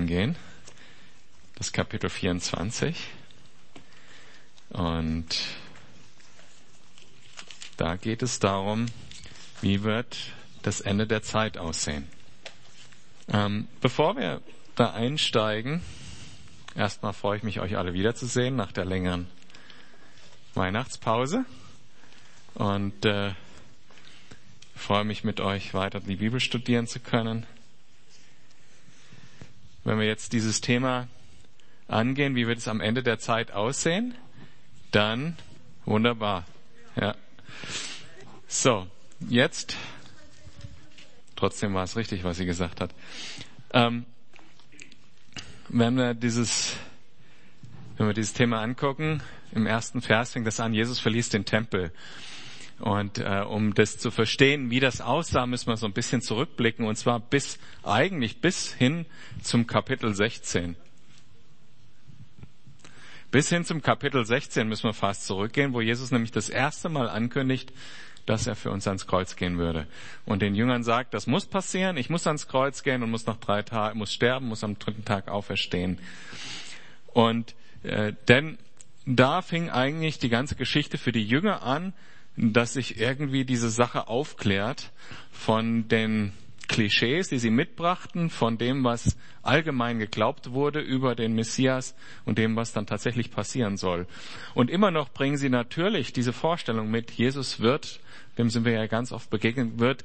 angehen, das Kapitel 24. Und da geht es darum, wie wird das Ende der Zeit aussehen. Ähm, bevor wir da einsteigen, erstmal freue ich mich, euch alle wiederzusehen nach der längeren Weihnachtspause und äh, freue mich mit euch weiter die Bibel studieren zu können. Wenn wir jetzt dieses Thema angehen, wie wird es am Ende der Zeit aussehen, dann wunderbar. Ja. So, jetzt, trotzdem war es richtig, was sie gesagt hat. Ähm, wenn wir dieses, wenn wir dieses Thema angucken, im ersten Vers fängt das an, Jesus verließ den Tempel. Und äh, um das zu verstehen, wie das aussah, müssen wir so ein bisschen zurückblicken, und zwar bis eigentlich bis hin zum Kapitel 16. Bis hin zum Kapitel 16 müssen wir fast zurückgehen, wo Jesus nämlich das erste Mal ankündigt, dass er für uns ans Kreuz gehen würde. Und den Jüngern sagt, das muss passieren, ich muss ans Kreuz gehen und muss nach drei Tagen, muss sterben, muss am dritten Tag auferstehen. Und äh, denn da fing eigentlich die ganze Geschichte für die Jünger an, dass sich irgendwie diese Sache aufklärt von den Klischees, die sie mitbrachten, von dem, was allgemein geglaubt wurde über den Messias und dem, was dann tatsächlich passieren soll. Und immer noch bringen sie natürlich diese Vorstellung mit, Jesus wird, dem sind wir ja ganz oft begegnet, wird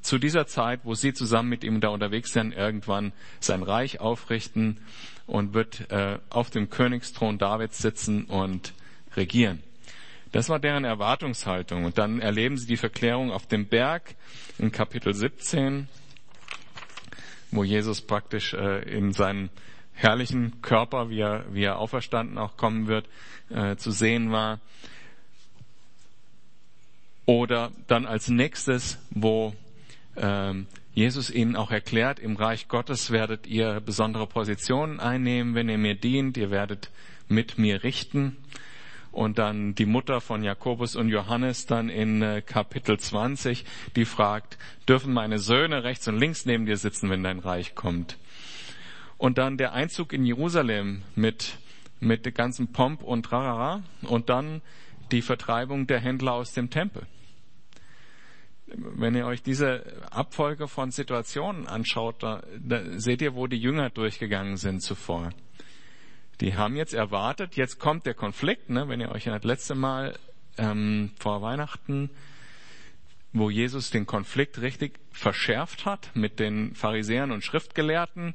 zu dieser Zeit, wo sie zusammen mit ihm da unterwegs sind, irgendwann sein Reich aufrichten und wird äh, auf dem Königsthron Davids sitzen und regieren. Das war deren Erwartungshaltung. Und dann erleben sie die Verklärung auf dem Berg in Kapitel 17, wo Jesus praktisch äh, in seinem herrlichen Körper, wie er, wie er auferstanden auch kommen wird, äh, zu sehen war. Oder dann als nächstes, wo ähm, Jesus ihnen auch erklärt, im Reich Gottes werdet ihr besondere Positionen einnehmen, wenn ihr mir dient, ihr werdet mit mir richten und dann die Mutter von Jakobus und Johannes dann in äh, Kapitel 20, die fragt, dürfen meine Söhne rechts und links neben dir sitzen, wenn dein Reich kommt? Und dann der Einzug in Jerusalem mit, mit dem ganzen Pomp und Trarara und dann die Vertreibung der Händler aus dem Tempel. Wenn ihr euch diese Abfolge von Situationen anschaut, da, da seht ihr, wo die Jünger durchgegangen sind zuvor. Die haben jetzt erwartet, jetzt kommt der Konflikt, ne, wenn ihr euch das letzte Mal ähm, vor Weihnachten, wo Jesus den Konflikt richtig verschärft hat mit den Pharisäern und Schriftgelehrten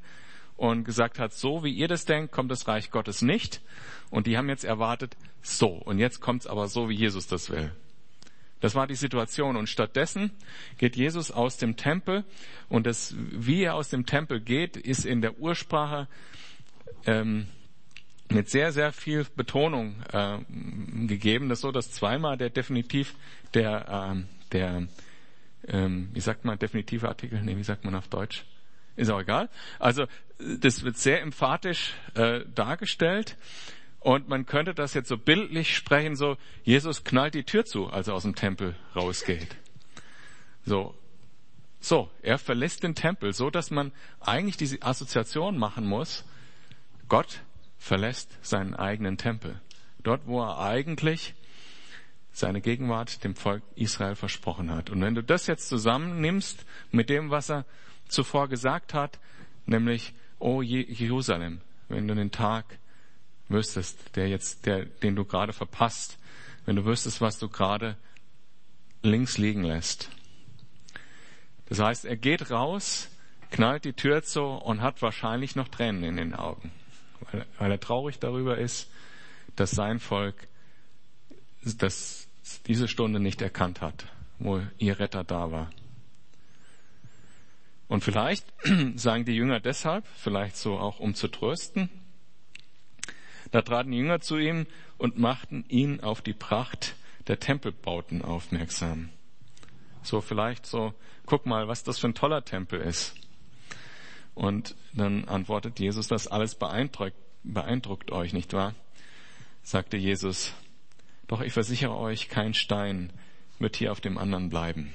und gesagt hat, so wie ihr das denkt, kommt das Reich Gottes nicht. Und die haben jetzt erwartet, so, und jetzt kommt's aber so, wie Jesus das will. Das war die Situation. Und stattdessen geht Jesus aus dem Tempel und das, wie er aus dem Tempel geht, ist in der Ursprache ähm, mit sehr, sehr viel Betonung äh, gegeben. Das ist so, dass zweimal der definitiv der, äh, der ähm, wie sagt man, definitive Artikel, nee, wie sagt man auf Deutsch? Ist auch egal. Also das wird sehr emphatisch äh, dargestellt. Und man könnte das jetzt so bildlich sprechen, so Jesus knallt die Tür zu, als er aus dem Tempel rausgeht. So, so, er verlässt den Tempel, so dass man eigentlich diese Assoziation machen muss. Gott verlässt seinen eigenen Tempel. Dort, wo er eigentlich seine Gegenwart dem Volk Israel versprochen hat. Und wenn du das jetzt zusammennimmst mit dem, was er zuvor gesagt hat, nämlich, oh Jerusalem, wenn du den Tag wüsstest, der jetzt, der, den du gerade verpasst, wenn du wüsstest, was du gerade links liegen lässt. Das heißt, er geht raus, knallt die Tür zu und hat wahrscheinlich noch Tränen in den Augen weil, weil er traurig darüber ist, dass sein Volk das, diese Stunde nicht erkannt hat, wo ihr Retter da war. Und vielleicht sagen die Jünger deshalb, vielleicht so auch um zu trösten, da traten die Jünger zu ihm und machten ihn auf die Pracht der Tempelbauten aufmerksam. So vielleicht so, guck mal, was das für ein toller Tempel ist. Und dann antwortet Jesus, das alles beeindruckt, beeindruckt euch, nicht wahr? Sagte Jesus, doch ich versichere euch, kein Stein wird hier auf dem anderen bleiben.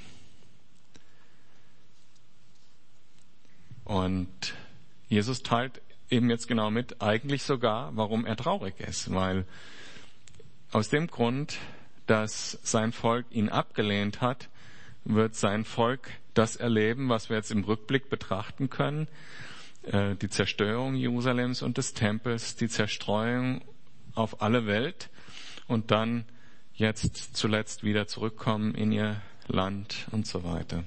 Und Jesus teilt eben jetzt genau mit, eigentlich sogar, warum er traurig ist, weil aus dem Grund, dass sein Volk ihn abgelehnt hat, wird sein Volk das erleben, was wir jetzt im Rückblick betrachten können, äh, die Zerstörung Jerusalems und des Tempels, die Zerstreuung auf alle Welt und dann jetzt zuletzt wieder zurückkommen in ihr Land und so weiter.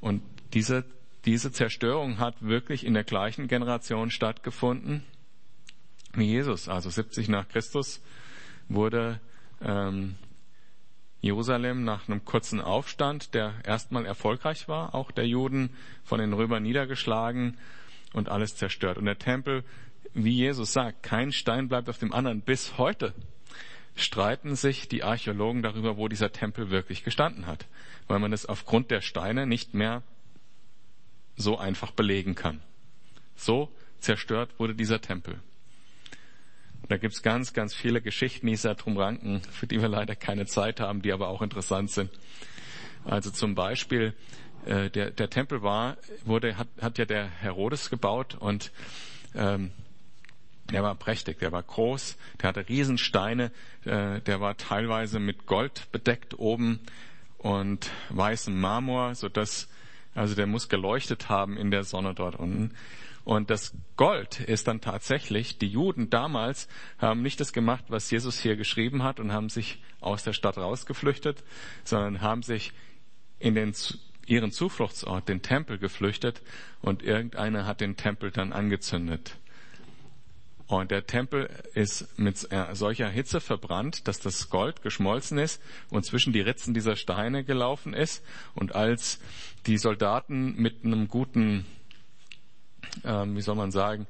Und diese, diese Zerstörung hat wirklich in der gleichen Generation stattgefunden wie Jesus. Also 70 nach Christus wurde ähm, Jerusalem nach einem kurzen Aufstand, der erstmal erfolgreich war, auch der Juden von den Römern niedergeschlagen und alles zerstört. Und der Tempel, wie Jesus sagt, kein Stein bleibt auf dem anderen bis heute streiten sich die Archäologen darüber, wo dieser Tempel wirklich gestanden hat, weil man es aufgrund der Steine nicht mehr so einfach belegen kann. So zerstört wurde dieser Tempel. Und da gibt's ganz, ganz viele Geschichten, die sich darum ranken, für die wir leider keine Zeit haben, die aber auch interessant sind. Also zum Beispiel, äh, der, der Tempel war, wurde, hat, hat ja der Herodes gebaut und ähm, der war prächtig, der war groß, der hatte Riesensteine, äh, der war teilweise mit Gold bedeckt oben und weißem Marmor, so dass also der muss geleuchtet haben in der Sonne dort unten. Und das Gold ist dann tatsächlich, die Juden damals haben nicht das gemacht, was Jesus hier geschrieben hat und haben sich aus der Stadt rausgeflüchtet, sondern haben sich in den, ihren Zufluchtsort, den Tempel geflüchtet und irgendeiner hat den Tempel dann angezündet. Und der Tempel ist mit äh, solcher Hitze verbrannt, dass das Gold geschmolzen ist und zwischen die Ritzen dieser Steine gelaufen ist. Und als die Soldaten mit einem guten, ähm, wie soll man sagen,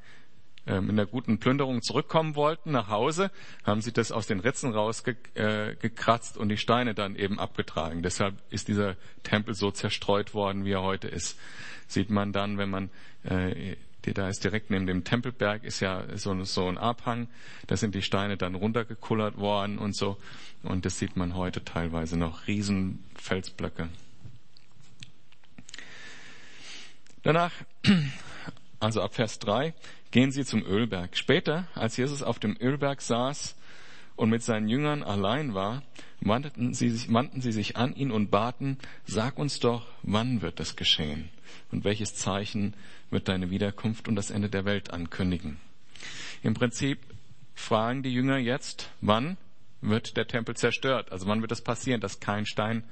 äh, mit einer guten Plünderung zurückkommen wollten nach Hause, haben sie das aus den Ritzen rausgekratzt äh, und die Steine dann eben abgetragen. Deshalb ist dieser Tempel so zerstreut worden, wie er heute ist. Sieht man dann, wenn man äh, da ist direkt neben dem Tempelberg ist ja so, so ein Abhang. Da sind die Steine dann runtergekullert worden und so. Und das sieht man heute teilweise noch. Riesenfelsblöcke. Danach, also ab Vers 3, gehen sie zum Ölberg. Später, als Jesus auf dem Ölberg saß und mit seinen Jüngern allein war, wandten sie sich, wandten sie sich an ihn und baten, sag uns doch, wann wird das geschehen? Und welches Zeichen wird deine Wiederkunft und das Ende der Welt ankündigen? Im Prinzip fragen die Jünger jetzt, wann wird der Tempel zerstört? Also wann wird es das passieren, dass kein Stein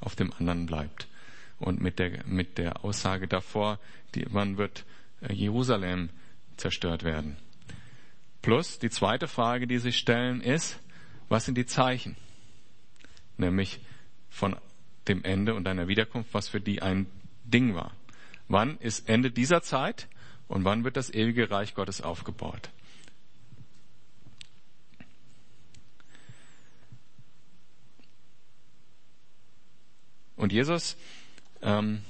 auf dem anderen bleibt? Und mit der, mit der Aussage davor, die, wann wird Jerusalem zerstört werden? Plus die zweite Frage, die sich stellen, ist, was sind die Zeichen? Nämlich von dem Ende und deiner Wiederkunft, was für die ein Ding war. Wann ist Ende dieser Zeit und wann wird das ewige Reich Gottes aufgebaut? Und Jesus ähm,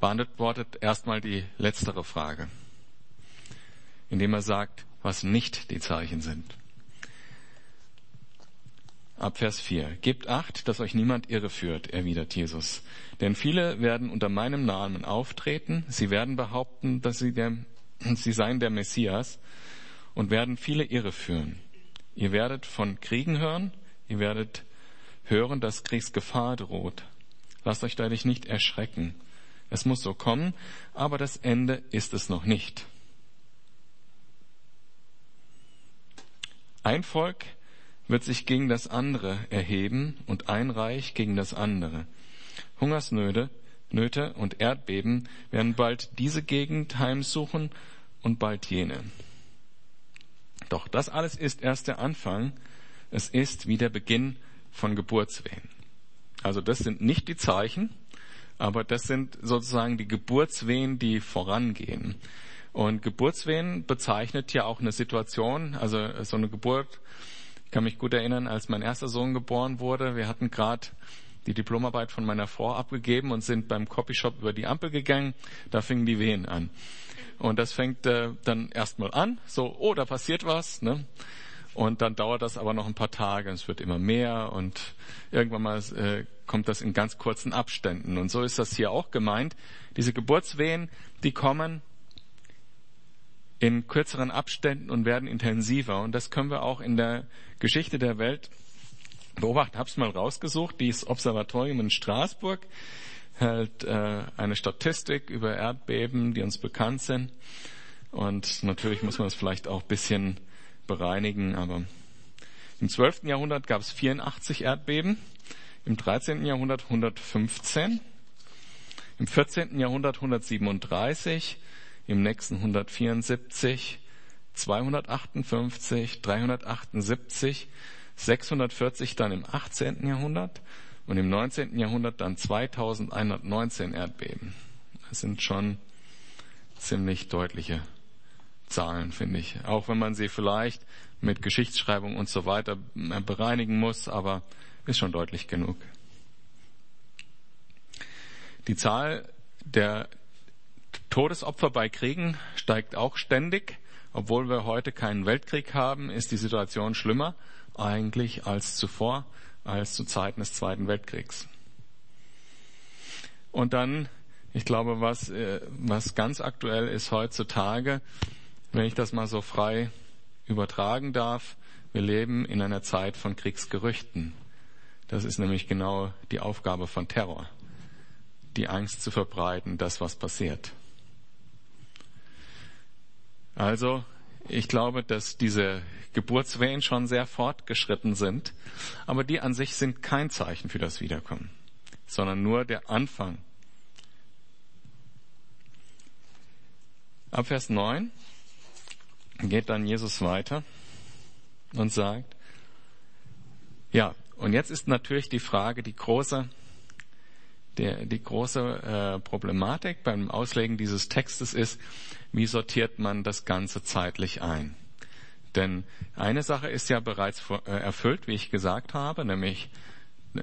beantwortet erstmal die letztere Frage, indem er sagt, was nicht die Zeichen sind ab Vers 4. Gebt acht, dass euch niemand irreführt, erwidert Jesus. Denn viele werden unter meinem Namen auftreten, sie werden behaupten, dass sie, der, sie seien der Messias und werden viele irreführen. Ihr werdet von Kriegen hören, ihr werdet hören, dass Kriegsgefahr droht. Lasst euch dadurch nicht erschrecken. Es muss so kommen, aber das Ende ist es noch nicht. Ein Volk wird sich gegen das andere erheben und ein Reich gegen das andere. Hungersnöte Nöte und Erdbeben werden bald diese Gegend heimsuchen und bald jene. Doch das alles ist erst der Anfang. Es ist wie der Beginn von Geburtswehen. Also das sind nicht die Zeichen, aber das sind sozusagen die Geburtswehen, die vorangehen. Und Geburtswehen bezeichnet ja auch eine Situation, also so eine Geburt ich kann mich gut erinnern, als mein erster Sohn geboren wurde. Wir hatten gerade die Diplomarbeit von meiner Frau abgegeben und sind beim Copyshop über die Ampel gegangen. Da fingen die Wehen an. Und das fängt äh, dann erstmal an, so, oh, da passiert was. Ne? Und dann dauert das aber noch ein paar Tage, es wird immer mehr und irgendwann mal äh, kommt das in ganz kurzen Abständen. Und so ist das hier auch gemeint. Diese Geburtswehen, die kommen in kürzeren Abständen und werden intensiver. Und das können wir auch in der Geschichte der Welt beobachten. Hab's mal rausgesucht. Dieses Observatorium in Straßburg hält äh, eine Statistik über Erdbeben, die uns bekannt sind. Und natürlich muss man es vielleicht auch bisschen bereinigen, aber im 12. Jahrhundert gab es 84 Erdbeben, im 13. Jahrhundert 115, im 14. Jahrhundert 137, im nächsten 174, 258, 378, 640 dann im 18. Jahrhundert und im 19. Jahrhundert dann 2119 Erdbeben. Das sind schon ziemlich deutliche Zahlen, finde ich. Auch wenn man sie vielleicht mit Geschichtsschreibung und so weiter bereinigen muss, aber ist schon deutlich genug. Die Zahl der Todesopfer bei Kriegen steigt auch ständig. Obwohl wir heute keinen Weltkrieg haben, ist die Situation schlimmer eigentlich als zuvor, als zu Zeiten des Zweiten Weltkriegs. Und dann, ich glaube, was, äh, was ganz aktuell ist heutzutage, wenn ich das mal so frei übertragen darf, wir leben in einer Zeit von Kriegsgerüchten. Das ist nämlich genau die Aufgabe von Terror, die Angst zu verbreiten, das was passiert. Also, ich glaube, dass diese Geburtswehen schon sehr fortgeschritten sind, aber die an sich sind kein Zeichen für das Wiederkommen, sondern nur der Anfang. Ab Vers 9 geht dann Jesus weiter und sagt, ja, und jetzt ist natürlich die Frage, die große, der, die große äh, Problematik beim Auslegen dieses Textes ist, wie sortiert man das Ganze zeitlich ein? Denn eine Sache ist ja bereits äh, erfüllt, wie ich gesagt habe, nämlich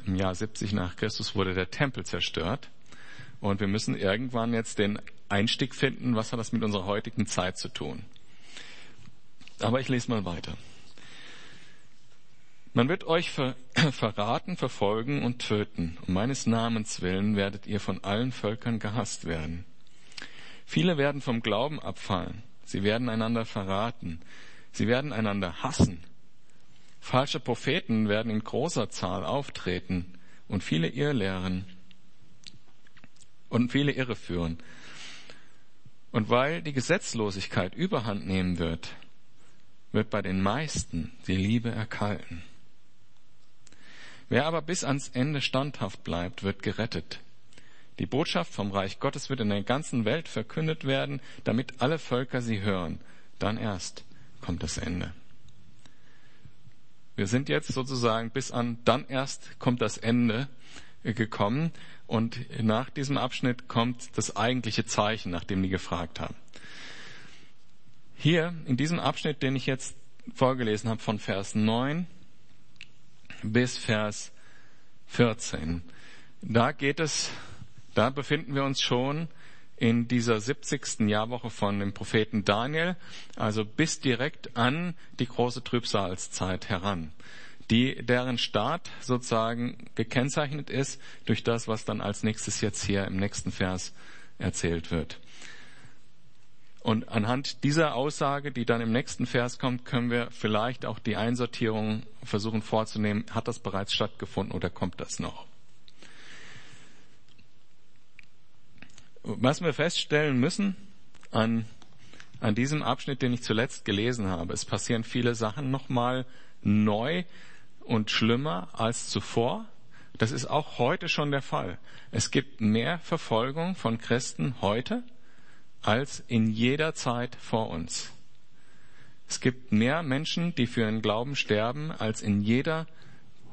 im Jahr 70 nach Christus wurde der Tempel zerstört. Und wir müssen irgendwann jetzt den Einstieg finden, was hat das mit unserer heutigen Zeit zu tun. Aber ich lese mal weiter. Man wird euch ver verraten, verfolgen und töten. Um meines Namens willen werdet ihr von allen Völkern gehasst werden. Viele werden vom Glauben abfallen. Sie werden einander verraten. Sie werden einander hassen. Falsche Propheten werden in großer Zahl auftreten und viele Irrlehren und viele Irre führen. Und weil die Gesetzlosigkeit überhand nehmen wird, wird bei den meisten die Liebe erkalten. Wer aber bis ans Ende standhaft bleibt, wird gerettet. Die Botschaft vom Reich Gottes wird in der ganzen Welt verkündet werden, damit alle Völker sie hören. Dann erst kommt das Ende. Wir sind jetzt sozusagen bis an, dann erst kommt das Ende gekommen und nach diesem Abschnitt kommt das eigentliche Zeichen, nach dem die gefragt haben. Hier in diesem Abschnitt, den ich jetzt vorgelesen habe, von Vers 9 bis Vers 14, da geht es, da befinden wir uns schon in dieser 70. Jahrwoche von dem Propheten Daniel, also bis direkt an die große Trübsalzeit heran, die, deren Start sozusagen gekennzeichnet ist durch das, was dann als nächstes jetzt hier im nächsten Vers erzählt wird. Und anhand dieser Aussage, die dann im nächsten Vers kommt, können wir vielleicht auch die Einsortierung versuchen vorzunehmen. Hat das bereits stattgefunden oder kommt das noch? Was wir feststellen müssen an, an diesem Abschnitt, den ich zuletzt gelesen habe, es passieren viele Sachen nochmal neu und schlimmer als zuvor. Das ist auch heute schon der Fall. Es gibt mehr Verfolgung von Christen heute als in jeder Zeit vor uns. Es gibt mehr Menschen, die für ihren Glauben sterben, als in jeder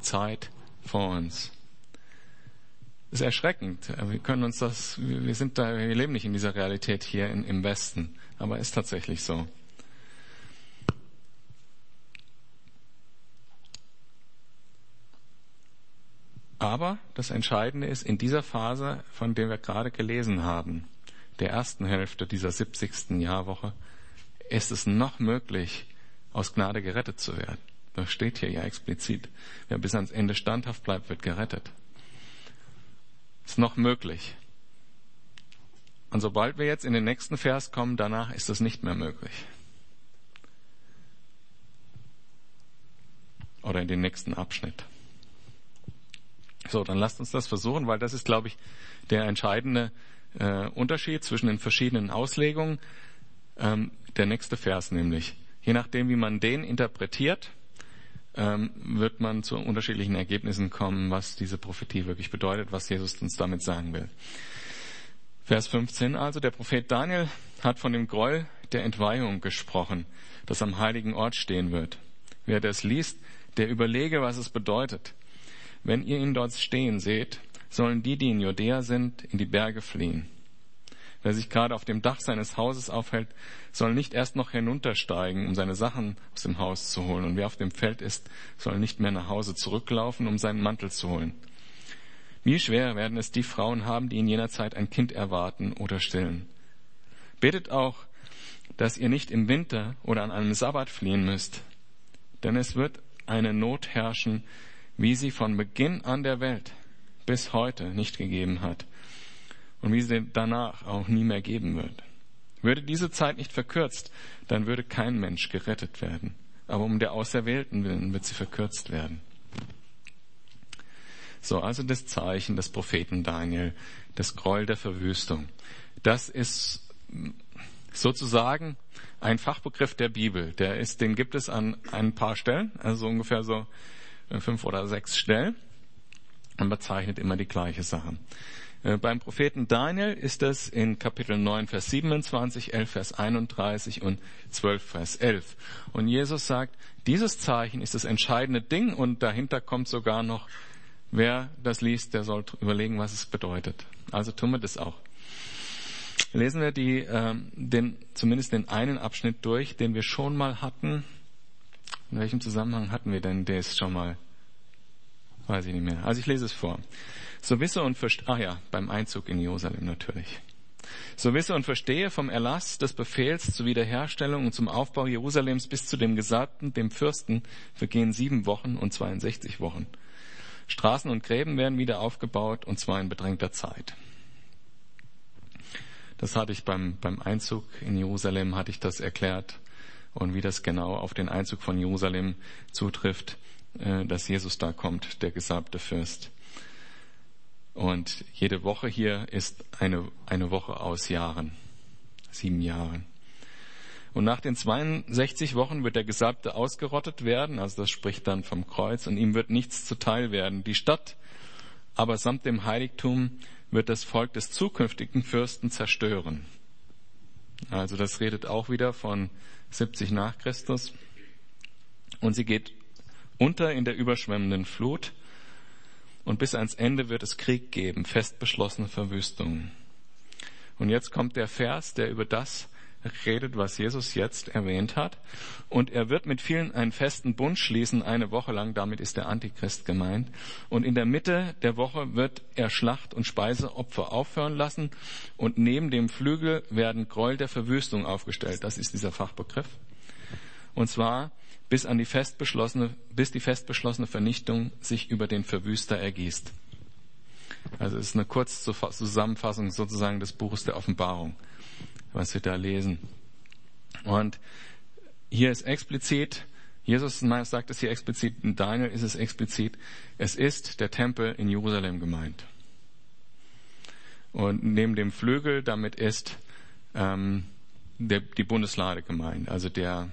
Zeit vor uns. Das ist erschreckend. Wir können uns das, wir sind da, wir leben nicht in dieser Realität hier in, im Westen, aber ist tatsächlich so. Aber das Entscheidende ist, in dieser Phase, von der wir gerade gelesen haben, der ersten Hälfte dieser 70. Jahrwoche ist es noch möglich, aus Gnade gerettet zu werden. Das steht hier ja explizit. Wer bis ans Ende standhaft bleibt, wird gerettet. Ist noch möglich. Und sobald wir jetzt in den nächsten Vers kommen, danach ist das nicht mehr möglich. Oder in den nächsten Abschnitt. So, dann lasst uns das versuchen, weil das ist, glaube ich, der entscheidende äh, Unterschied zwischen den verschiedenen Auslegungen. Ähm, der nächste Vers nämlich. Je nachdem, wie man den interpretiert, ähm, wird man zu unterschiedlichen Ergebnissen kommen, was diese Prophetie wirklich bedeutet, was Jesus uns damit sagen will. Vers 15 also, der Prophet Daniel hat von dem Groll der Entweihung gesprochen, das am heiligen Ort stehen wird. Wer das liest, der überlege, was es bedeutet. Wenn ihr ihn dort stehen seht, sollen die, die in Judäa sind, in die Berge fliehen. Wer sich gerade auf dem Dach seines Hauses aufhält, soll nicht erst noch hinuntersteigen, um seine Sachen aus dem Haus zu holen. Und wer auf dem Feld ist, soll nicht mehr nach Hause zurücklaufen, um seinen Mantel zu holen. Wie schwer werden es die Frauen haben, die in jener Zeit ein Kind erwarten oder stillen. Betet auch, dass ihr nicht im Winter oder an einem Sabbat fliehen müsst, denn es wird eine Not herrschen, wie sie von Beginn an der Welt bis heute nicht gegeben hat und wie sie danach auch nie mehr geben wird. Würde diese Zeit nicht verkürzt, dann würde kein Mensch gerettet werden. Aber um der Auserwählten willen wird sie verkürzt werden. So, also das Zeichen des Propheten Daniel, das Gräuel der Verwüstung. Das ist sozusagen ein Fachbegriff der Bibel. Der ist, den gibt es an ein paar Stellen, also ungefähr so fünf oder sechs Stellen und bezeichnet immer die gleiche Sache. Äh, beim Propheten Daniel ist das in Kapitel 9, Vers 27, 11, Vers 31 und 12, Vers 11. Und Jesus sagt, dieses Zeichen ist das entscheidende Ding und dahinter kommt sogar noch Wer das liest, der soll überlegen, was es bedeutet. Also tun wir das auch. Lesen wir die, ähm, den, zumindest den einen Abschnitt durch, den wir schon mal hatten. In welchem Zusammenhang hatten wir denn das schon mal? Weiß ich nicht mehr. Also ich lese es vor. So wisse und verstehe, ah ja, beim Einzug in Jerusalem natürlich. So wisse und verstehe vom Erlass des Befehls zur Wiederherstellung und zum Aufbau Jerusalems bis zu dem Gesalbten, dem Fürsten, vergehen sieben Wochen und 62 Wochen. Straßen und Gräben werden wieder aufgebaut und zwar in bedrängter Zeit. Das hatte ich beim, beim Einzug in Jerusalem, hatte ich das erklärt und wie das genau auf den Einzug von Jerusalem zutrifft, dass Jesus da kommt, der gesalbte Fürst. Und jede Woche hier ist eine, eine Woche aus Jahren, sieben Jahren. Und nach den 62 Wochen wird der Gesalbte ausgerottet werden, also das spricht dann vom Kreuz, und ihm wird nichts zuteil werden. Die Stadt aber samt dem Heiligtum wird das Volk des zukünftigen Fürsten zerstören. Also das redet auch wieder von 70 nach Christus. Und sie geht unter in der überschwemmenden Flut. Und bis ans Ende wird es Krieg geben, fest beschlossene Verwüstungen. Und jetzt kommt der Vers, der über das redet, was Jesus jetzt erwähnt hat. Und er wird mit vielen einen festen Bund schließen, eine Woche lang. Damit ist der Antichrist gemeint. Und in der Mitte der Woche wird er Schlacht- und Speiseopfer aufhören lassen. Und neben dem Flügel werden Gräuel der Verwüstung aufgestellt. Das ist dieser Fachbegriff. Und zwar bis an die fest beschlossene, bis die fest beschlossene Vernichtung sich über den Verwüster ergießt. Also es ist eine kurze Zusammenfassung sozusagen des Buches der Offenbarung was wir da lesen. Und hier ist explizit, Jesus sagt es hier explizit, in Daniel ist es explizit, es ist der Tempel in Jerusalem gemeint. Und neben dem Flügel, damit ist ähm, der, die Bundeslade gemeint, also der,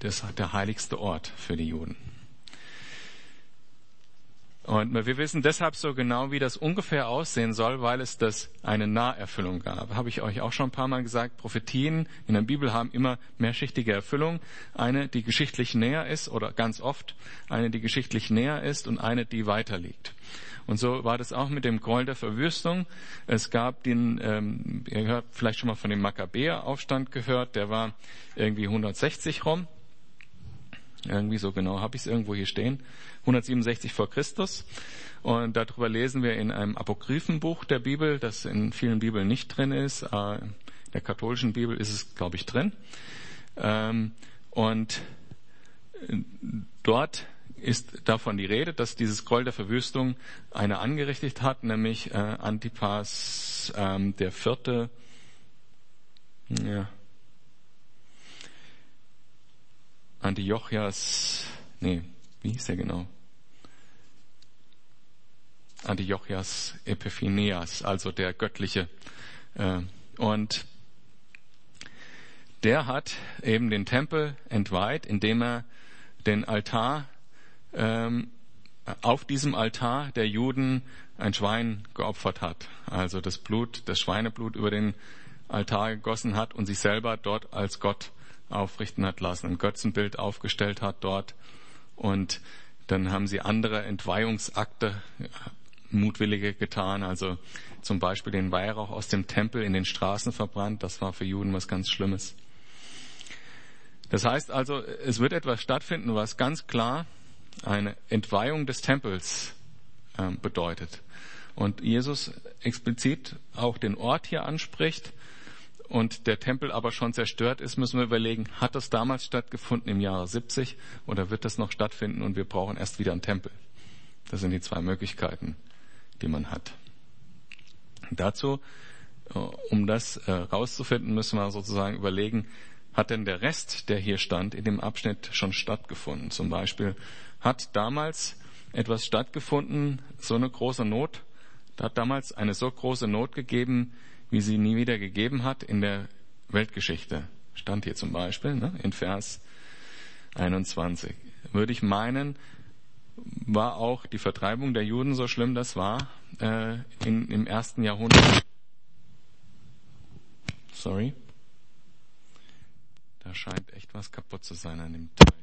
das, der heiligste Ort für die Juden. Und wir wissen deshalb so genau, wie das ungefähr aussehen soll, weil es das eine Naherfüllung gab. Habe ich euch auch schon ein paar Mal gesagt, Prophetien in der Bibel haben immer mehrschichtige Erfüllung. Eine, die geschichtlich näher ist oder ganz oft eine, die geschichtlich näher ist und eine, die weiter liegt. Und so war das auch mit dem Gräuel der Verwüstung. Es gab den, ähm, ihr hört vielleicht schon mal von dem Makkabäer-Aufstand gehört, der war irgendwie 160 rum. Irgendwie so genau habe ich es irgendwo hier stehen. 167 vor Christus. Und darüber lesen wir in einem Apokryphenbuch der Bibel, das in vielen Bibeln nicht drin ist. Äh, in der katholischen Bibel ist es, glaube ich, drin. Ähm, und dort ist davon die Rede, dass dieses Gräuel der Verwüstung einer angerichtet hat, nämlich äh, Antipas ähm, der vierte, ja, Antiochias, nee, wie hieß er genau? Antiochias Epiphaneas, also der göttliche. Äh, und der hat eben den Tempel entweiht, indem er den Altar ähm, auf diesem Altar der Juden ein Schwein geopfert hat, also das Blut, das Schweineblut über den Altar gegossen hat und sich selber dort als Gott aufrichten hat lassen, ein Götzenbild aufgestellt hat dort. Und dann haben sie andere Entweihungsakte mutwillige getan, also zum Beispiel den Weihrauch aus dem Tempel in den Straßen verbrannt, das war für Juden was ganz Schlimmes. Das heißt also, es wird etwas stattfinden, was ganz klar eine Entweihung des Tempels äh, bedeutet. Und Jesus explizit auch den Ort hier anspricht und der Tempel aber schon zerstört ist, müssen wir überlegen, hat das damals stattgefunden im Jahre 70 oder wird das noch stattfinden und wir brauchen erst wieder einen Tempel? Das sind die zwei Möglichkeiten, die man hat. Dazu, äh, um das äh, müssen wir sozusagen überlegen, hat denn der Rest, der hier stand, in dem Abschnitt schon stattgefunden? Zum Beispiel hat damals etwas stattgefunden, so eine große Not, da hat damals eine so große Not gegeben, wie sie nie wieder gegeben hat in der Weltgeschichte. Stand hier zum Beispiel ne, in Vers 21. Würde ich meinen, war auch die Vertreibung der Juden so schlimm das war äh, in, im ersten Jahrhundert. Sorry. Da scheint echt was kaputt zu sein an dem Teil.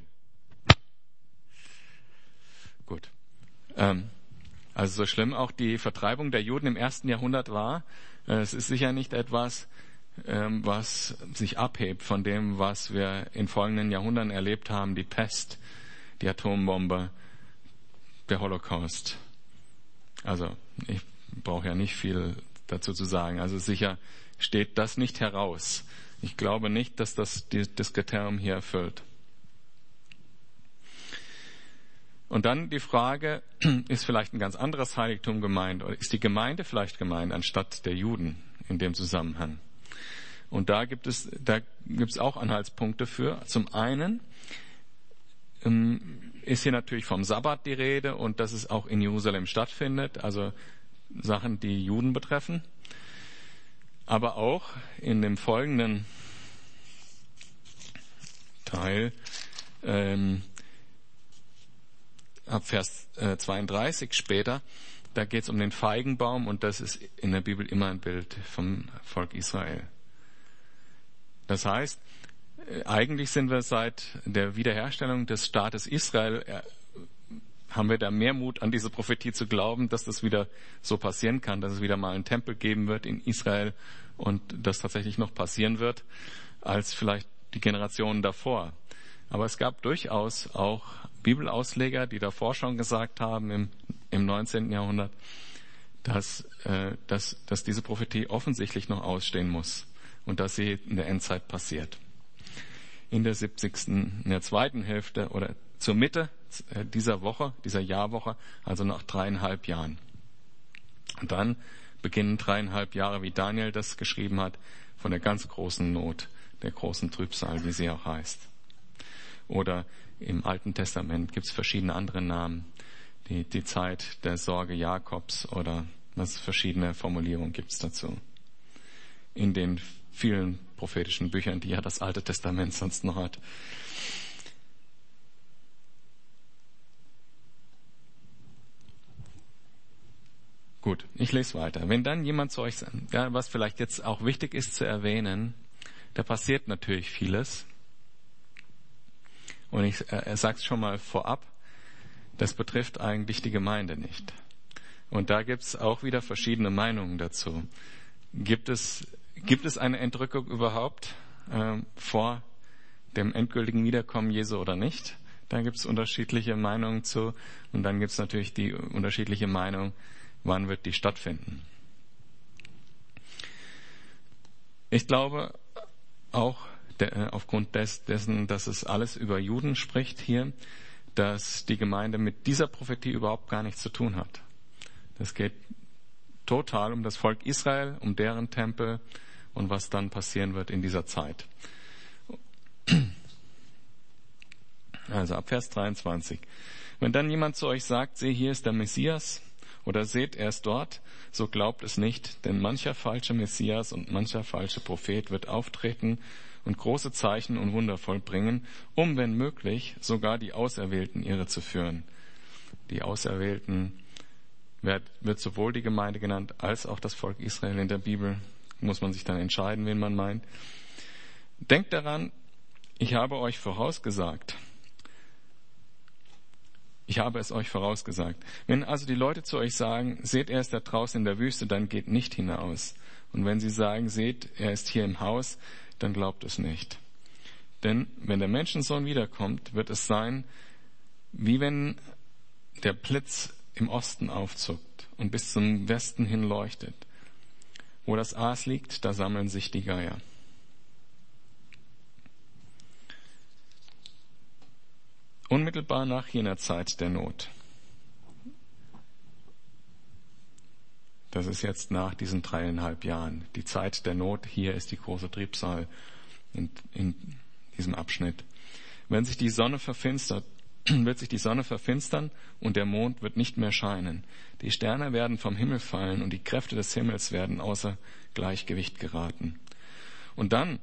Gut. Ähm, also so schlimm auch die Vertreibung der Juden im ersten Jahrhundert war, äh, es ist sicher nicht etwas, ähm, was sich abhebt von dem, was wir in folgenden Jahrhunderten erlebt haben, die Pest, die Atombombe, der Holocaust. Also ich brauche ja nicht viel dazu zu sagen. Also sicher steht das nicht heraus. Ich glaube nicht, dass das das Kriterium hier erfüllt. Und dann die Frage, ist vielleicht ein ganz anderes Heiligtum gemeint oder ist die Gemeinde vielleicht gemeint anstatt der Juden in dem Zusammenhang? Und da gibt es, da gibt es auch Anhaltspunkte für. Zum einen ähm, ist hier natürlich vom Sabbat die Rede und dass es auch in Jerusalem stattfindet, also Sachen, die Juden betreffen. Aber auch in dem folgenden Teil ähm, ab Vers äh, 32 später, da geht es um den Feigenbaum und das ist in der Bibel immer ein Bild vom Volk Israel. Das heißt, äh, eigentlich sind wir seit der Wiederherstellung des Staates Israel, äh, haben wir da mehr Mut an diese Prophetie zu glauben, dass das wieder so passieren kann, dass es wieder mal einen Tempel geben wird in Israel und das tatsächlich noch passieren wird, als vielleicht die Generationen davor. Aber es gab durchaus auch Bibelausleger, die davor schon gesagt haben im, im 19. Jahrhundert, dass, äh, dass, dass diese Prophetie offensichtlich noch ausstehen muss und dass sie in der Endzeit passiert. In der 70. in der zweiten Hälfte oder zur Mitte äh, dieser Woche, dieser Jahrwoche, also nach dreieinhalb Jahren. Und dann beginnen dreieinhalb Jahre, wie Daniel das geschrieben hat, von der ganz großen Not, der großen Trübsal, wie sie auch heißt. Oder im Alten Testament gibt es verschiedene andere Namen. Die, die Zeit der Sorge Jakobs oder was verschiedene Formulierungen gibt es dazu. In den vielen prophetischen Büchern, die ja das Alte Testament sonst noch hat. Gut, ich lese weiter. Wenn dann jemand zu euch, ja, was vielleicht jetzt auch wichtig ist zu erwähnen, da passiert natürlich vieles. Und ich äh, er sagt schon mal vorab, das betrifft eigentlich die Gemeinde nicht. Und da gibt es auch wieder verschiedene Meinungen dazu. Gibt es, gibt es eine Entrückung überhaupt äh, vor dem endgültigen Wiederkommen Jesu oder nicht? Da gibt es unterschiedliche Meinungen zu. Und dann gibt es natürlich die unterschiedliche Meinung, wann wird die stattfinden. Ich glaube, auch äh, aufgrund des, dessen, dass es alles über Juden spricht hier, dass die Gemeinde mit dieser Prophetie überhaupt gar nichts zu tun hat. Das geht total um das Volk Israel, um deren Tempel und was dann passieren wird in dieser Zeit. Also ab Vers 23. Wenn dann jemand zu euch sagt, seht, hier ist der Messias, oder seht, er ist dort, so glaubt es nicht, denn mancher falsche Messias und mancher falsche Prophet wird auftreten und große Zeichen und Wunder vollbringen, um, wenn möglich, sogar die Auserwählten irre zu führen. Die Auserwählten wird, wird sowohl die Gemeinde genannt als auch das Volk Israel in der Bibel. Muss man sich dann entscheiden, wen man meint. Denkt daran, ich habe euch vorausgesagt. Ich habe es euch vorausgesagt. Wenn also die Leute zu euch sagen, seht, er ist da draußen in der Wüste, dann geht nicht hinaus. Und wenn sie sagen, seht, er ist hier im Haus, dann glaubt es nicht. Denn wenn der Menschensohn wiederkommt, wird es sein, wie wenn der Blitz im Osten aufzuckt und bis zum Westen hin leuchtet. Wo das Aas liegt, da sammeln sich die Geier. Unmittelbar nach jener Zeit der Not. Das ist jetzt nach diesen dreieinhalb Jahren. Die Zeit der Not, hier ist die große Triebsal in, in diesem Abschnitt. Wenn sich die Sonne verfinstert, wird sich die Sonne verfinstern und der Mond wird nicht mehr scheinen. Die Sterne werden vom Himmel fallen und die Kräfte des Himmels werden außer Gleichgewicht geraten. Und dann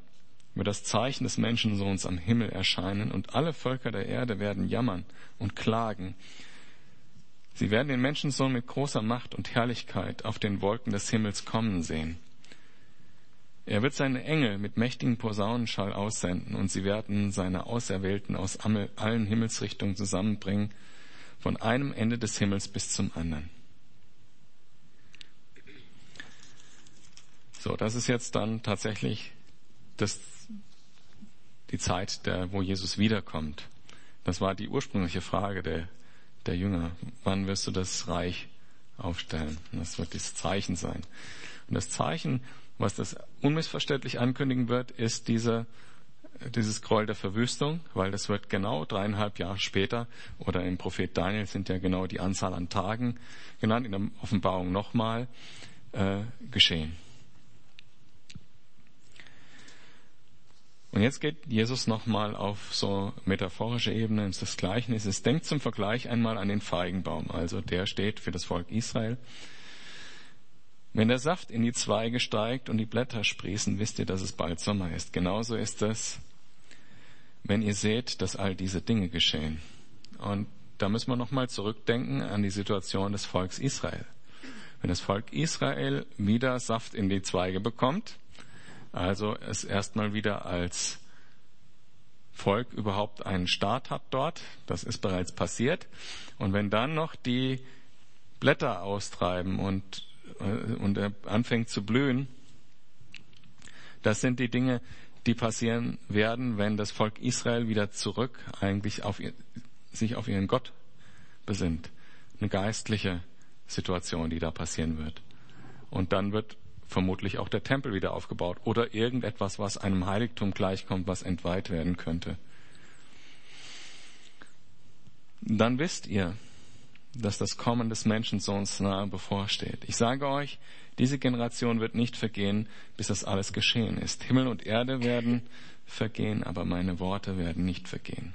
wird das Zeichen des Menschensohns am Himmel erscheinen und alle Völker der Erde werden jammern und klagen. Sie werden den Menschensohn mit großer Macht und Herrlichkeit auf den Wolken des Himmels kommen sehen. Er wird seine Engel mit mächtigem Posaunenschall aussenden und sie werden seine Auserwählten aus allen Himmelsrichtungen zusammenbringen, von einem Ende des Himmels bis zum anderen. So, das ist jetzt dann tatsächlich das, die Zeit, der, wo Jesus wiederkommt. Das war die ursprüngliche Frage der, der Jünger. Wann wirst du das Reich aufstellen? Das wird das Zeichen sein. Und das Zeichen was das unmissverständlich ankündigen wird, ist diese, dieses Gräuel der Verwüstung, weil das wird genau dreieinhalb Jahre später oder im Prophet Daniel sind ja genau die Anzahl an Tagen genannt, in der Offenbarung nochmal äh, geschehen. Und jetzt geht Jesus nochmal auf so metaphorische Ebene ins das Gleichnis. Es denkt zum Vergleich einmal an den Feigenbaum. Also der steht für das Volk Israel. Wenn der Saft in die Zweige steigt und die Blätter sprießen, wisst ihr, dass es bald Sommer ist. Genauso ist es, wenn ihr seht, dass all diese Dinge geschehen. Und da müssen wir nochmal zurückdenken an die Situation des Volks Israel. Wenn das Volk Israel wieder Saft in die Zweige bekommt, also es erstmal wieder als Volk überhaupt einen Staat hat dort, das ist bereits passiert, und wenn dann noch die Blätter austreiben und äh, und er anfängt zu blühen, das sind die Dinge, die passieren werden, wenn das Volk Israel wieder zurück eigentlich auf ihr, sich auf ihren Gott besinnt. Eine geistliche Situation, die da passieren wird. Und dann wird vermutlich auch der Tempel wieder aufgebaut oder irgendetwas, was einem Heiligtum gleichkommt, was entweiht werden könnte. Dann wisst ihr, dass das Kommen des Menschensohns nahe bevorsteht. Ich sage euch, diese Generation wird nicht vergehen, bis das alles geschehen ist. Himmel und Erde werden vergehen, aber meine Worte werden nicht vergehen.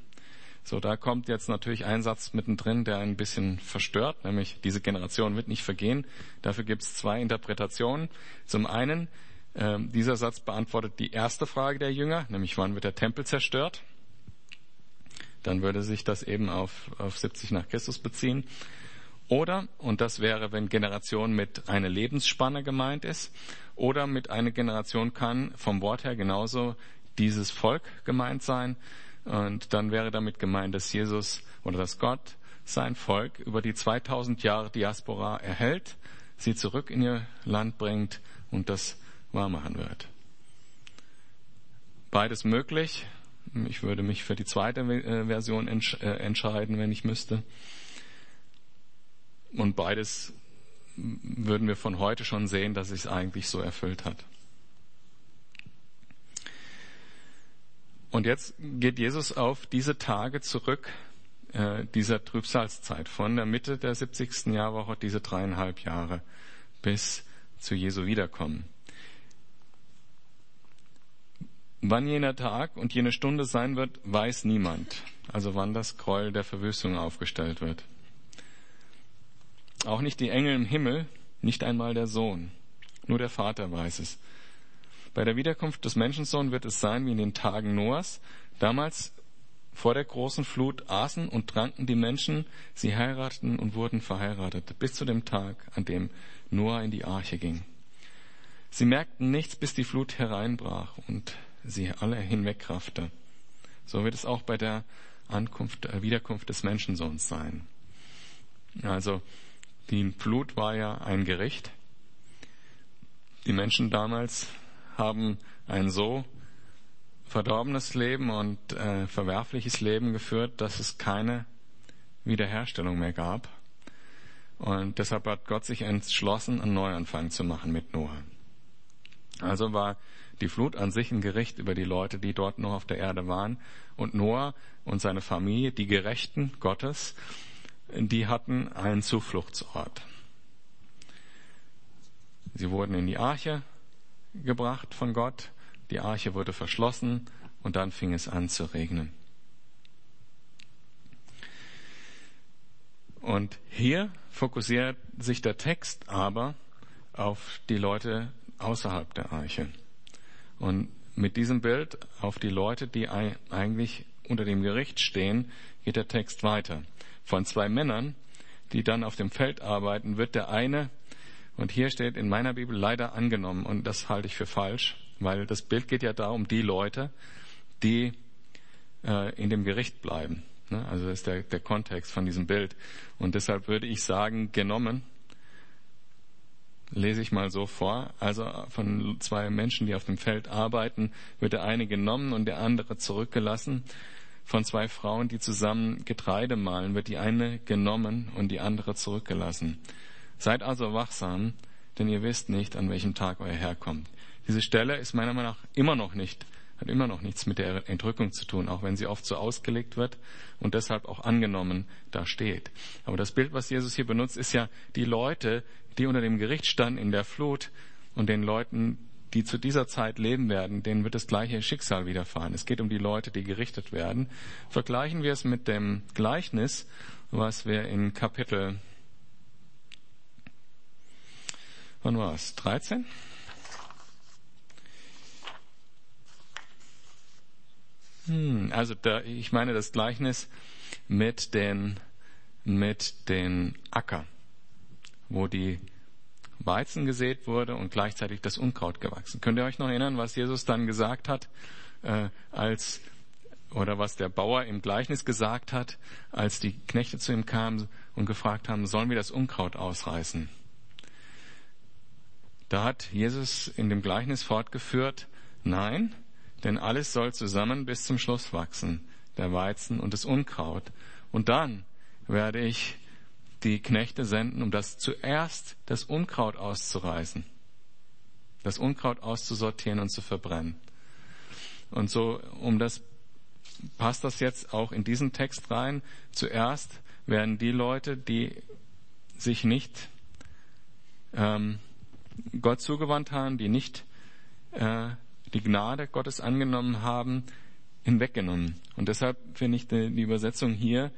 So, da kommt jetzt natürlich ein Satz mittendrin, der ein bisschen verstört, nämlich diese Generation wird nicht vergehen. Dafür gibt es zwei Interpretationen. Zum einen, äh, dieser Satz beantwortet die erste Frage der Jünger, nämlich wann wird der Tempel zerstört? dann würde sich das eben auf, auf 70 nach Christus beziehen. Oder, und das wäre, wenn Generation mit einer Lebensspanne gemeint ist, oder mit einer Generation kann vom Wort her genauso dieses Volk gemeint sein. Und dann wäre damit gemeint, dass Jesus oder dass Gott sein Volk über die 2000 Jahre Diaspora erhält, sie zurück in ihr Land bringt und das wahrmachen wird. Beides möglich, ich würde mich für die zweite äh, Version äh, entscheiden, wenn ich müsste. Und beides würden wir von heute schon sehen, dass es eigentlich so erfüllt hat. Und jetzt geht Jesus auf diese Tage zurück, äh, dieser Trübsalzeit, von der Mitte der 70. Jahrwoche, diese dreieinhalb Jahre, bis zu Jesu Wiederkommen. Wann jener Tag und jene Stunde sein wird, weiß niemand. Also wann das Gräuel der Verwüstung aufgestellt wird. Auch nicht die Engel im Himmel, nicht einmal der Sohn. Nur der Vater weiß es. Bei der Wiederkunft des Menschensohn wird es sein wie in den Tagen Noahs. Damals vor der großen Flut aßen und tranken die Menschen, sie heirateten und wurden verheiratet, bis zu dem Tag, an dem Noah in die Arche ging. Sie merkten nichts, bis die Flut hereinbrach und sie alle hinwegraffte. So wird es auch bei der Ankunft, äh, Wiederkunft des Menschensohns sein. Also, die Flut war ja ein Gericht. Die Menschen damals haben ein so verdorbenes Leben und äh, verwerfliches Leben geführt, dass es keine Wiederherstellung mehr gab. Und deshalb hat Gott sich entschlossen, einen Neuanfang zu machen mit Noah. Also war die Flut an sich ein Gericht über die Leute, die dort noch auf der Erde waren. Und Noah und seine Familie, die Gerechten Gottes, die hatten einen Zufluchtsort. Sie wurden in die Arche gebracht von Gott, die Arche wurde verschlossen und dann fing es an zu regnen. Und hier fokussiert sich der Text aber auf die Leute außerhalb der Arche. Und mit diesem Bild auf die Leute, die eigentlich unter dem Gericht stehen, geht der Text weiter. Von zwei Männern, die dann auf dem Feld arbeiten, wird der eine, und hier steht in meiner Bibel leider angenommen, und das halte ich für falsch, weil das Bild geht ja da um die Leute, die äh, in dem Gericht bleiben. Ne? Also das ist der, der Kontext von diesem Bild. Und deshalb würde ich sagen, genommen, lese ich mal so vor. Also von zwei Menschen, die auf dem Feld arbeiten, wird der eine genommen und der andere zurückgelassen. Von zwei Frauen, die zusammen Getreide mahlen, wird die eine genommen und die andere zurückgelassen. Seid also wachsam, denn ihr wisst nicht, an welchem Tag euer Herr kommt. Diese Stelle ist meiner Meinung nach immer noch nicht, hat immer noch nichts mit der Entrückung zu tun, auch wenn sie oft so ausgelegt wird und deshalb auch angenommen da steht. Aber das Bild, was Jesus hier benutzt, ist ja die Leute, die unter dem Gericht standen in der Flut und den Leuten, die zu dieser Zeit leben werden, denen wird das gleiche Schicksal widerfahren. Es geht um die Leute, die gerichtet werden. Vergleichen wir es mit dem Gleichnis, was wir in Kapitel, wann war es? 13? Hm, also da, ich meine das Gleichnis mit den, mit den Acker wo die Weizen gesät wurde und gleichzeitig das Unkraut gewachsen. Könnt ihr euch noch erinnern, was Jesus dann gesagt hat, äh, als oder was der Bauer im Gleichnis gesagt hat, als die Knechte zu ihm kamen und gefragt haben, sollen wir das Unkraut ausreißen? Da hat Jesus in dem Gleichnis fortgeführt, nein, denn alles soll zusammen bis zum Schluss wachsen, der Weizen und das Unkraut. Und dann werde ich die Knechte senden, um das zuerst das Unkraut auszureißen, das Unkraut auszusortieren und zu verbrennen. Und so, um das passt das jetzt auch in diesen Text rein. Zuerst werden die Leute, die sich nicht ähm, Gott zugewandt haben, die nicht äh, die Gnade Gottes angenommen haben, hinweggenommen. Und deshalb finde ich die, die Übersetzung hier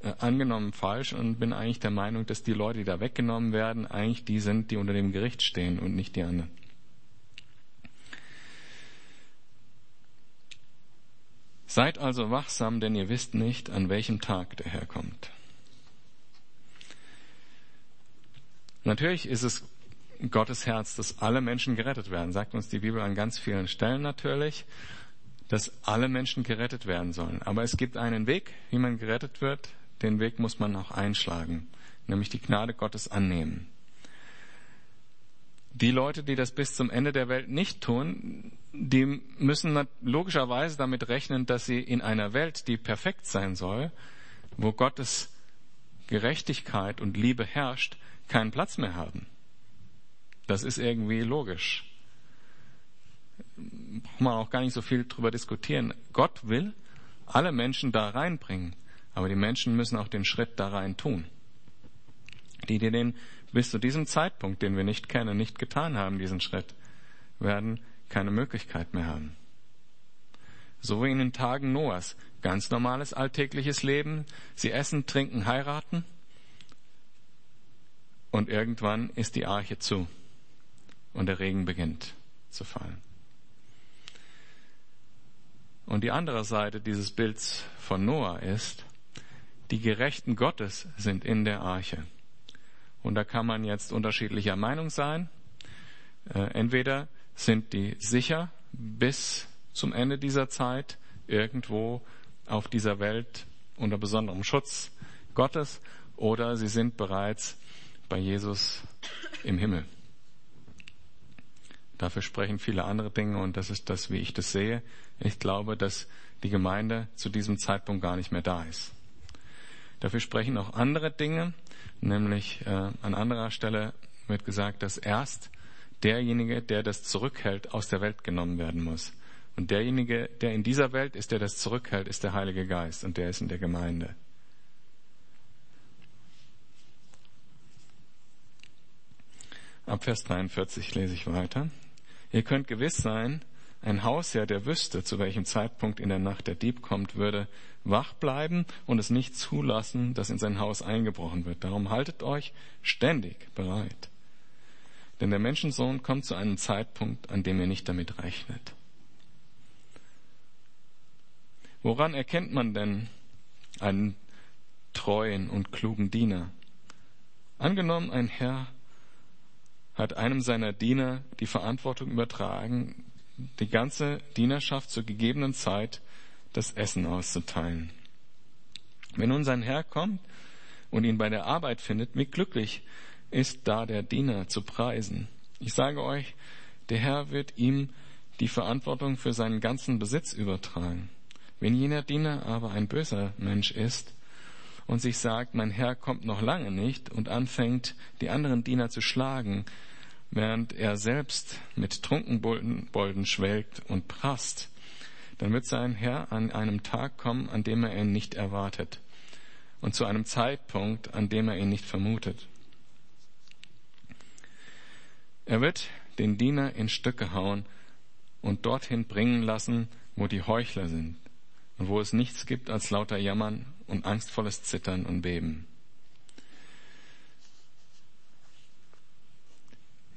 äh, angenommen falsch und bin eigentlich der Meinung, dass die Leute, die da weggenommen werden, eigentlich die sind, die unter dem Gericht stehen und nicht die anderen. Seid also wachsam, denn ihr wisst nicht, an welchem Tag der Herr kommt. Natürlich ist es Gottes Herz, dass alle Menschen gerettet werden, sagt uns die Bibel an ganz vielen Stellen natürlich, dass alle Menschen gerettet werden sollen. Aber es gibt einen Weg, wie man gerettet wird, den Weg muss man auch einschlagen, nämlich die Gnade Gottes annehmen. Die Leute, die das bis zum Ende der Welt nicht tun, die müssen logischerweise damit rechnen, dass sie in einer Welt, die perfekt sein soll, wo Gottes Gerechtigkeit und Liebe herrscht, keinen Platz mehr haben. Das ist irgendwie logisch. braucht man auch gar nicht so viel drüber diskutieren. Gott will alle Menschen da reinbringen, aber die Menschen müssen auch den Schritt da rein tun. Die, die den bis zu diesem Zeitpunkt, den wir nicht kennen, nicht getan haben, diesen Schritt, werden keine Möglichkeit mehr haben. So wie in den Tagen Noahs. Ganz normales alltägliches Leben. Sie essen, trinken, heiraten. Und irgendwann ist die Arche zu. Und der Regen beginnt zu fallen. Und die andere Seite dieses Bilds von Noah ist, die Gerechten Gottes sind in der Arche. Und da kann man jetzt unterschiedlicher Meinung sein. Äh, entweder sind die sicher bis zum Ende dieser Zeit irgendwo auf dieser Welt unter besonderem Schutz Gottes oder sie sind bereits bei Jesus im Himmel. Dafür sprechen viele andere Dinge und das ist das, wie ich das sehe. Ich glaube, dass die Gemeinde zu diesem Zeitpunkt gar nicht mehr da ist. Dafür sprechen auch andere Dinge, nämlich äh, an anderer Stelle wird gesagt, dass erst derjenige, der das zurückhält, aus der Welt genommen werden muss. Und derjenige, der in dieser Welt ist, der das zurückhält, ist der Heilige Geist und der ist in der Gemeinde. Ab Vers 43 lese ich weiter. Ihr könnt gewiss sein, ein Hausherr, der wüsste, zu welchem Zeitpunkt in der Nacht der Dieb kommt, würde wach bleiben und es nicht zulassen, dass in sein Haus eingebrochen wird. Darum haltet euch ständig bereit. Denn der Menschensohn kommt zu einem Zeitpunkt, an dem ihr nicht damit rechnet. Woran erkennt man denn einen treuen und klugen Diener? Angenommen, ein Herr hat einem seiner Diener die Verantwortung übertragen, die ganze Dienerschaft zur gegebenen Zeit das Essen auszuteilen. Wenn nun sein Herr kommt und ihn bei der Arbeit findet, wie glücklich ist da der Diener zu preisen. Ich sage euch, der Herr wird ihm die Verantwortung für seinen ganzen Besitz übertragen. Wenn jener Diener aber ein böser Mensch ist und sich sagt, mein Herr kommt noch lange nicht und anfängt, die anderen Diener zu schlagen, während er selbst mit Trunkenbolden schwelgt und prasst, dann wird sein Herr an einem Tag kommen, an dem er ihn nicht erwartet und zu einem Zeitpunkt, an dem er ihn nicht vermutet. Er wird den Diener in Stücke hauen und dorthin bringen lassen, wo die Heuchler sind und wo es nichts gibt als lauter Jammern und angstvolles Zittern und Beben.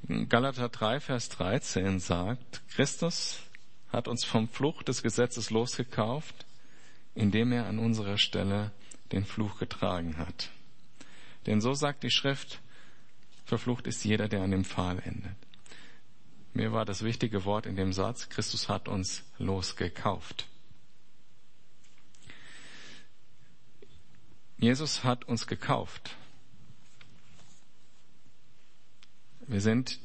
Galater 3, Vers 13 sagt, Christus hat uns vom Fluch des Gesetzes losgekauft, indem er an unserer Stelle den Fluch getragen hat. Denn so sagt die Schrift, verflucht ist jeder, der an dem Pfahl endet. Mir war das wichtige Wort in dem Satz, Christus hat uns losgekauft. Jesus hat uns gekauft. Wir sind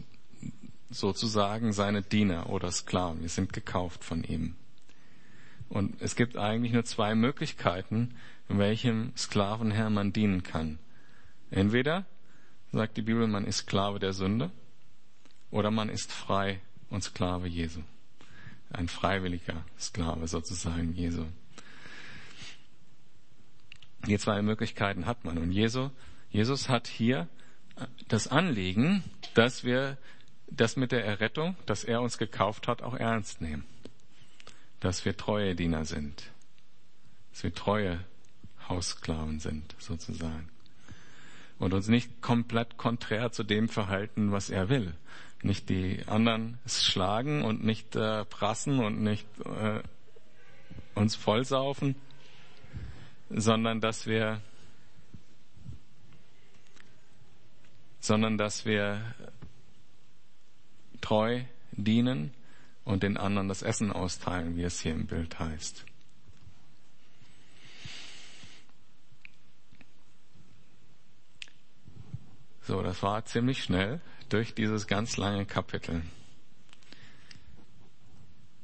sozusagen seine Diener oder Sklaven. Wir sind gekauft von ihm. Und es gibt eigentlich nur zwei Möglichkeiten, welchem Sklavenherr man dienen kann. Entweder, sagt die Bibel, man ist Sklave der Sünde, oder man ist frei und Sklave Jesu. Ein freiwilliger Sklave sozusagen Jesu. Die zwei Möglichkeiten hat man. Und Jesus, Jesus hat hier das Anliegen, dass wir das mit der Errettung, dass er uns gekauft hat, auch ernst nehmen. Dass wir treue Diener sind. Dass wir treue Haussklaven sind, sozusagen. Und uns nicht komplett konträr zu dem verhalten, was er will. Nicht die anderen schlagen und nicht äh, prassen und nicht äh, uns vollsaufen, sondern dass wir sondern dass wir treu dienen und den anderen das Essen austeilen, wie es hier im Bild heißt. So, das war ziemlich schnell durch dieses ganz lange Kapitel.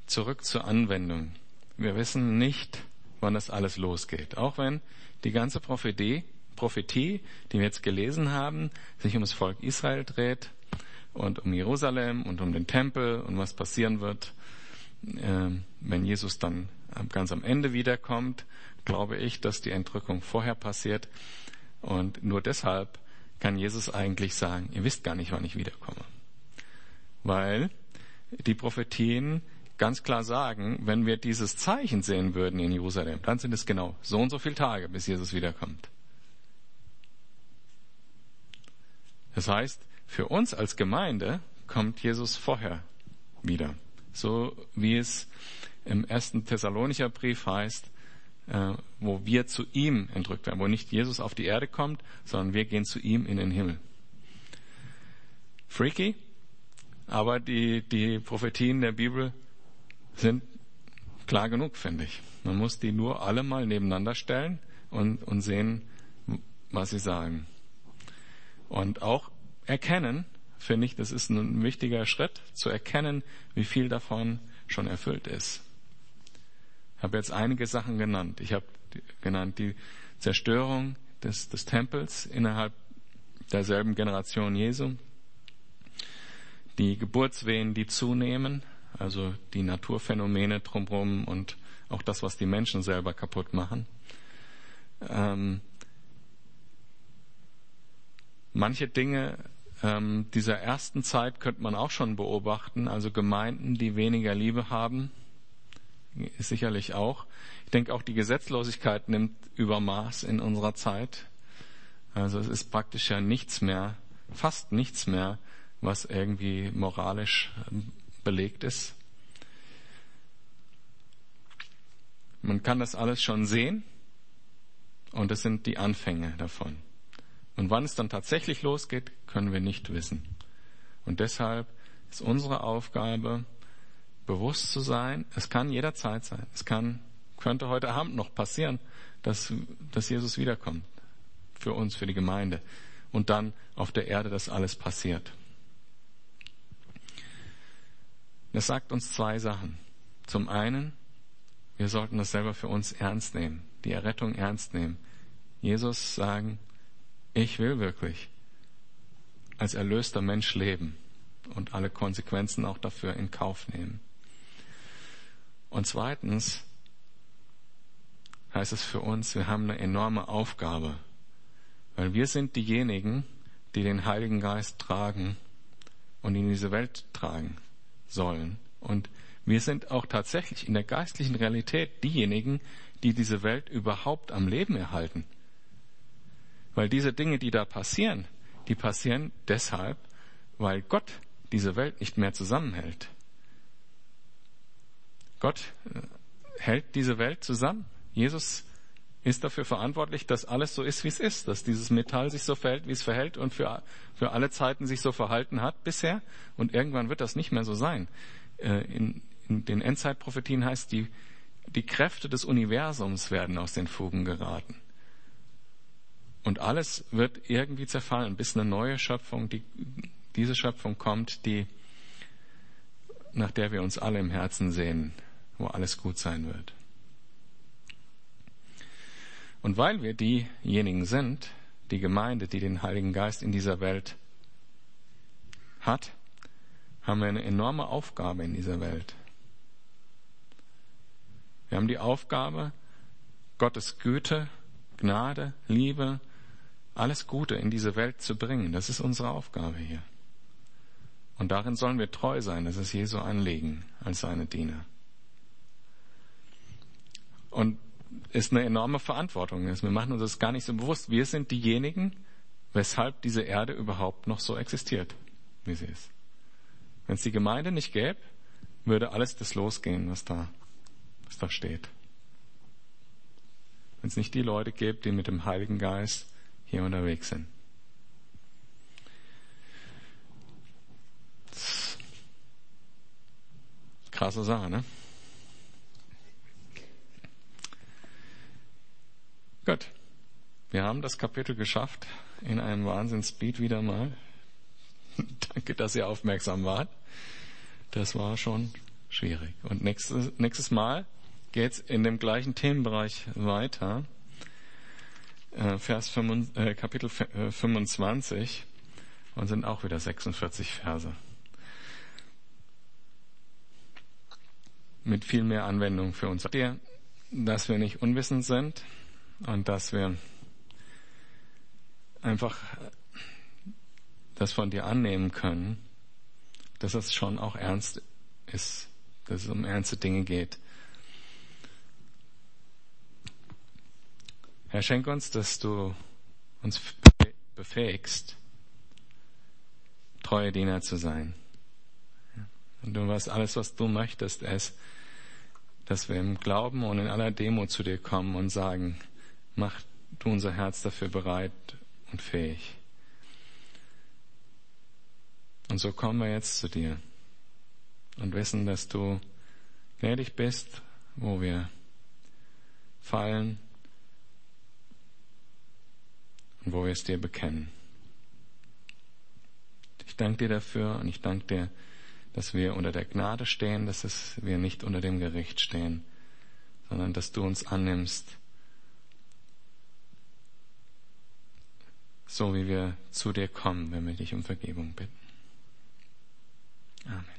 Zurück zur Anwendung. Wir wissen nicht, wann das alles losgeht. Auch wenn die ganze Prophetie Prophetie, die wir jetzt gelesen haben, sich um das Volk Israel dreht und um Jerusalem und um den Tempel und was passieren wird äh, wenn Jesus dann ganz am Ende wiederkommt, glaube ich, dass die Entrückung vorher passiert. Und nur deshalb kann Jesus eigentlich sagen, ihr wisst gar nicht, wann ich wiederkomme. Weil die Prophetien ganz klar sagen, wenn wir dieses Zeichen sehen würden in Jerusalem, dann sind es genau so und so viele Tage, bis Jesus wiederkommt. Das heißt, für uns als Gemeinde kommt Jesus vorher wieder. So wie es im ersten Thessalonicher Brief heißt, äh, wo wir zu ihm entrückt werden, wo nicht Jesus auf die Erde kommt, sondern wir gehen zu ihm in den Himmel. Freaky, aber die, die Prophetien der Bibel sind klar genug, finde ich. Man muss die nur alle mal nebeneinander stellen und, und sehen, was sie sagen. Und auch erkennen, finde ich, das ist ein wichtiger Schritt, zu erkennen, wie viel davon schon erfüllt ist. Ich habe jetzt einige Sachen genannt. Ich habe genannt die Zerstörung des, des Tempels innerhalb derselben Generation Jesu, die Geburtswehen, die zunehmen, also die Naturphänomene drumherum und auch das, was die Menschen selber kaputt machen. Ähm, manche Dinge ähm, dieser ersten Zeit könnte man auch schon beobachten, also Gemeinden, die weniger Liebe haben, sicherlich auch. Ich denke auch die Gesetzlosigkeit nimmt Übermaß in unserer Zeit. Also es ist praktisch ja nichts mehr, fast nichts mehr, was irgendwie moralisch ähm, belegt ist. Man kann das alles schon sehen und es sind die Anfänge davon. Und wann es dann tatsächlich losgeht, können wir nicht wissen. Und deshalb ist unsere Aufgabe, bewusst zu sein, es kann jederzeit sein. Es kann, könnte heute Abend noch passieren, dass, dass Jesus wiederkommt. Für uns, für die Gemeinde. Und dann auf der Erde das alles passiert. Das sagt uns zwei Sachen. Zum einen, wir sollten das selber für uns ernst nehmen, die Errettung ernst nehmen. Jesus sagen, ich will wirklich als erlöster Mensch leben und alle Konsequenzen auch dafür in Kauf nehmen. Und zweitens heißt es für uns, wir haben eine enorme Aufgabe, weil wir sind diejenigen, die den Heiligen Geist tragen und in diese Welt tragen sollen. Und wir sind auch tatsächlich in der geistlichen Realität diejenigen, die diese Welt überhaupt am Leben erhalten. Weil diese Dinge, die da passieren, die passieren deshalb, weil Gott diese Welt nicht mehr zusammenhält. Gott äh, hält diese Welt zusammen. Jesus ist dafür verantwortlich, dass alles so ist, wie es ist, dass dieses Metall sich so verhält, wie es verhält und für, für alle Zeiten sich so verhalten hat bisher. Und irgendwann wird das nicht mehr so sein. Äh, in, in den Endzeitprophetien heißt, die, die Kräfte des Universums werden aus den Fugen geraten. Und alles wird irgendwie zerfallen, bis eine neue Schöpfung, die, diese Schöpfung kommt, die, nach der wir uns alle im Herzen sehen, wo alles gut sein wird. Und weil wir diejenigen sind, die Gemeinde, die den Heiligen Geist in dieser Welt hat, haben wir eine enorme Aufgabe in dieser Welt. Wir haben die Aufgabe, Gottes Güte, Gnade, Liebe, alles Gute in diese Welt zu bringen. Das ist unsere Aufgabe hier. Und darin sollen wir treu sein. Das ist Jesu Anliegen als seine Diener. Und ist eine enorme Verantwortung. Wir machen uns das gar nicht so bewusst. Wir sind diejenigen, weshalb diese Erde überhaupt noch so existiert, wie sie ist. Wenn es die Gemeinde nicht gäbe, würde alles das losgehen, was da, was da steht. Wenn es nicht die Leute gäbe, die mit dem Heiligen Geist hier unterwegs sind. Krasse Sache, ne? Gut. Wir haben das Kapitel geschafft in einem Wahnsinnspeed wieder mal. Danke, dass ihr aufmerksam wart. Das war schon schwierig. Und nächstes, nächstes Mal geht's in dem gleichen Themenbereich weiter. Äh, Vers 5, äh, Kapitel 25 äh, und sind auch wieder 46 Verse. mit viel mehr Anwendung für uns. Dass wir nicht unwissend sind und dass wir einfach das von dir annehmen können, dass es schon auch ernst ist, dass es um ernste Dinge geht. Herr, schenk uns, dass du uns befähigst, treue Diener zu sein. Und du was alles, was du möchtest, ist, dass wir im Glauben und in aller Demo zu dir kommen und sagen, mach du unser Herz dafür bereit und fähig. Und so kommen wir jetzt zu dir und wissen, dass du gnädig bist, wo wir fallen und wo wir es dir bekennen. Ich danke dir dafür und ich danke dir, dass wir unter der Gnade stehen, dass es, wir nicht unter dem Gericht stehen, sondern dass du uns annimmst, so wie wir zu dir kommen, wenn wir dich um Vergebung bitten. Amen.